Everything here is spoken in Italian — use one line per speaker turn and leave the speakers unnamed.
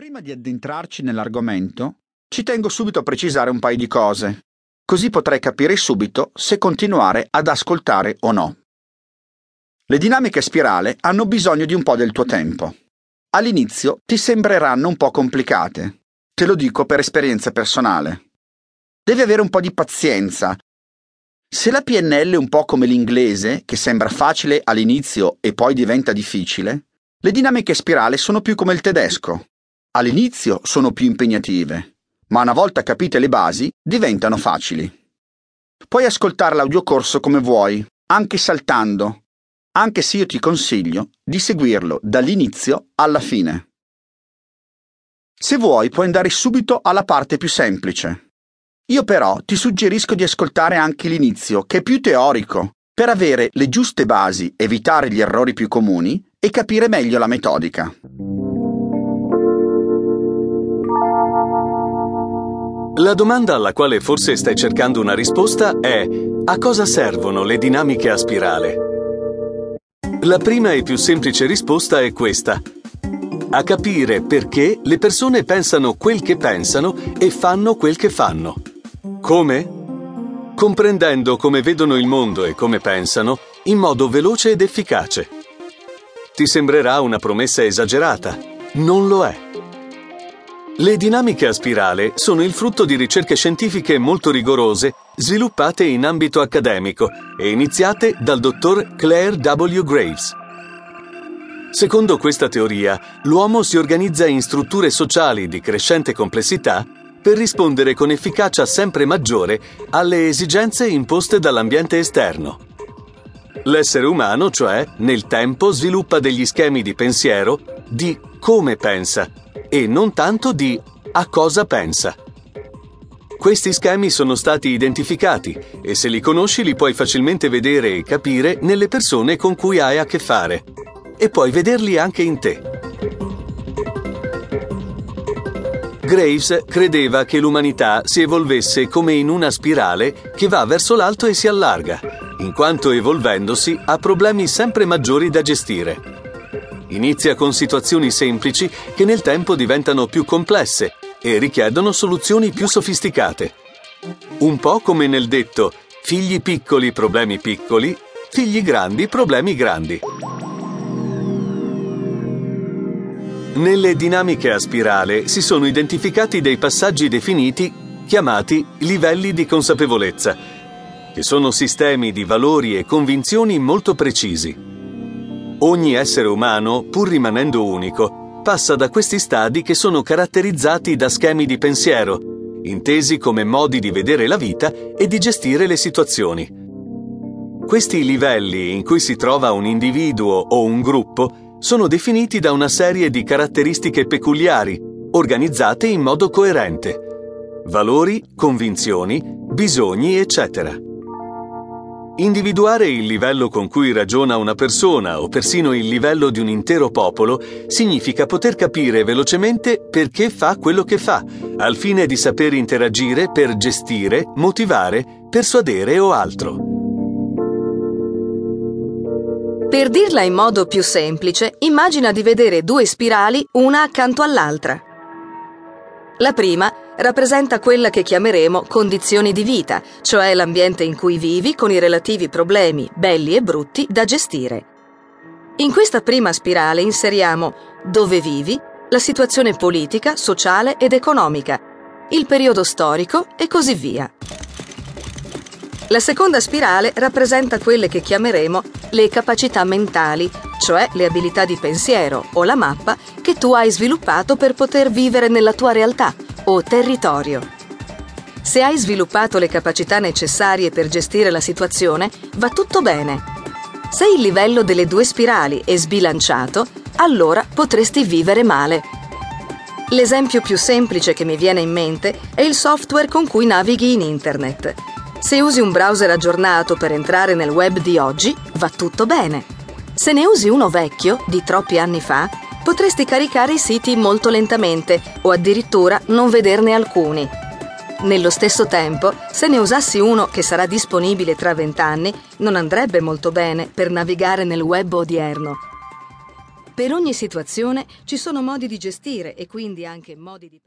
Prima di addentrarci nell'argomento, ci tengo subito a precisare un paio di cose, così potrai capire subito se continuare ad ascoltare o no. Le dinamiche spirale hanno bisogno di un po' del tuo tempo. All'inizio ti sembreranno un po' complicate, te lo dico per esperienza personale. Devi avere un po' di pazienza. Se la PNL è un po' come l'inglese, che sembra facile all'inizio e poi diventa difficile, le dinamiche spirale sono più come il tedesco. All'inizio sono più impegnative, ma una volta capite le basi diventano facili. Puoi ascoltare l'audiocorso come vuoi, anche saltando, anche se io ti consiglio di seguirlo dall'inizio alla fine. Se vuoi puoi andare subito alla parte più semplice. Io però ti suggerisco di ascoltare anche l'inizio, che è più teorico, per avere le giuste basi, evitare gli errori più comuni e capire meglio la metodica.
La domanda alla quale forse stai cercando una risposta è a cosa servono le dinamiche a spirale? La prima e più semplice risposta è questa. A capire perché le persone pensano quel che pensano e fanno quel che fanno. Come? Comprendendo come vedono il mondo e come pensano in modo veloce ed efficace. Ti sembrerà una promessa esagerata. Non lo è. Le dinamiche a spirale sono il frutto di ricerche scientifiche molto rigorose sviluppate in ambito accademico e iniziate dal dottor Claire W. Graves. Secondo questa teoria, l'uomo si organizza in strutture sociali di crescente complessità per rispondere con efficacia sempre maggiore alle esigenze imposte dall'ambiente esterno. L'essere umano, cioè, nel tempo sviluppa degli schemi di pensiero di come pensa e non tanto di a cosa pensa. Questi schemi sono stati identificati e se li conosci li puoi facilmente vedere e capire nelle persone con cui hai a che fare e puoi vederli anche in te. Graves credeva che l'umanità si evolvesse come in una spirale che va verso l'alto e si allarga, in quanto evolvendosi ha problemi sempre maggiori da gestire. Inizia con situazioni semplici che nel tempo diventano più complesse e richiedono soluzioni più sofisticate. Un po' come nel detto figli piccoli, problemi piccoli, figli grandi, problemi grandi. Nelle dinamiche a spirale si sono identificati dei passaggi definiti chiamati livelli di consapevolezza, che sono sistemi di valori e convinzioni molto precisi. Ogni essere umano, pur rimanendo unico, passa da questi stadi che sono caratterizzati da schemi di pensiero, intesi come modi di vedere la vita e di gestire le situazioni. Questi livelli in cui si trova un individuo o un gruppo sono definiti da una serie di caratteristiche peculiari, organizzate in modo coerente. Valori, convinzioni, bisogni, eccetera. Individuare il livello con cui ragiona una persona o persino il livello di un intero popolo significa poter capire velocemente perché fa quello che fa, al fine di saper interagire per gestire, motivare, persuadere o altro.
Per dirla in modo più semplice, immagina di vedere due spirali una accanto all'altra. La prima rappresenta quella che chiameremo condizioni di vita, cioè l'ambiente in cui vivi con i relativi problemi, belli e brutti, da gestire. In questa prima spirale inseriamo dove vivi, la situazione politica, sociale ed economica, il periodo storico e così via. La seconda spirale rappresenta quelle che chiameremo le capacità mentali, cioè le abilità di pensiero o la mappa tu hai sviluppato per poter vivere nella tua realtà o territorio. Se hai sviluppato le capacità necessarie per gestire la situazione, va tutto bene. Se il livello delle due spirali è sbilanciato, allora potresti vivere male. L'esempio più semplice che mi viene in mente è il software con cui navighi in Internet. Se usi un browser aggiornato per entrare nel web di oggi, va tutto bene. Se ne usi uno vecchio, di troppi anni fa, potresti caricare i siti molto lentamente o addirittura non vederne alcuni. Nello stesso tempo, se ne usassi uno che sarà disponibile tra vent'anni, non andrebbe molto bene per navigare nel web odierno. Per ogni situazione ci sono modi di gestire e quindi anche modi di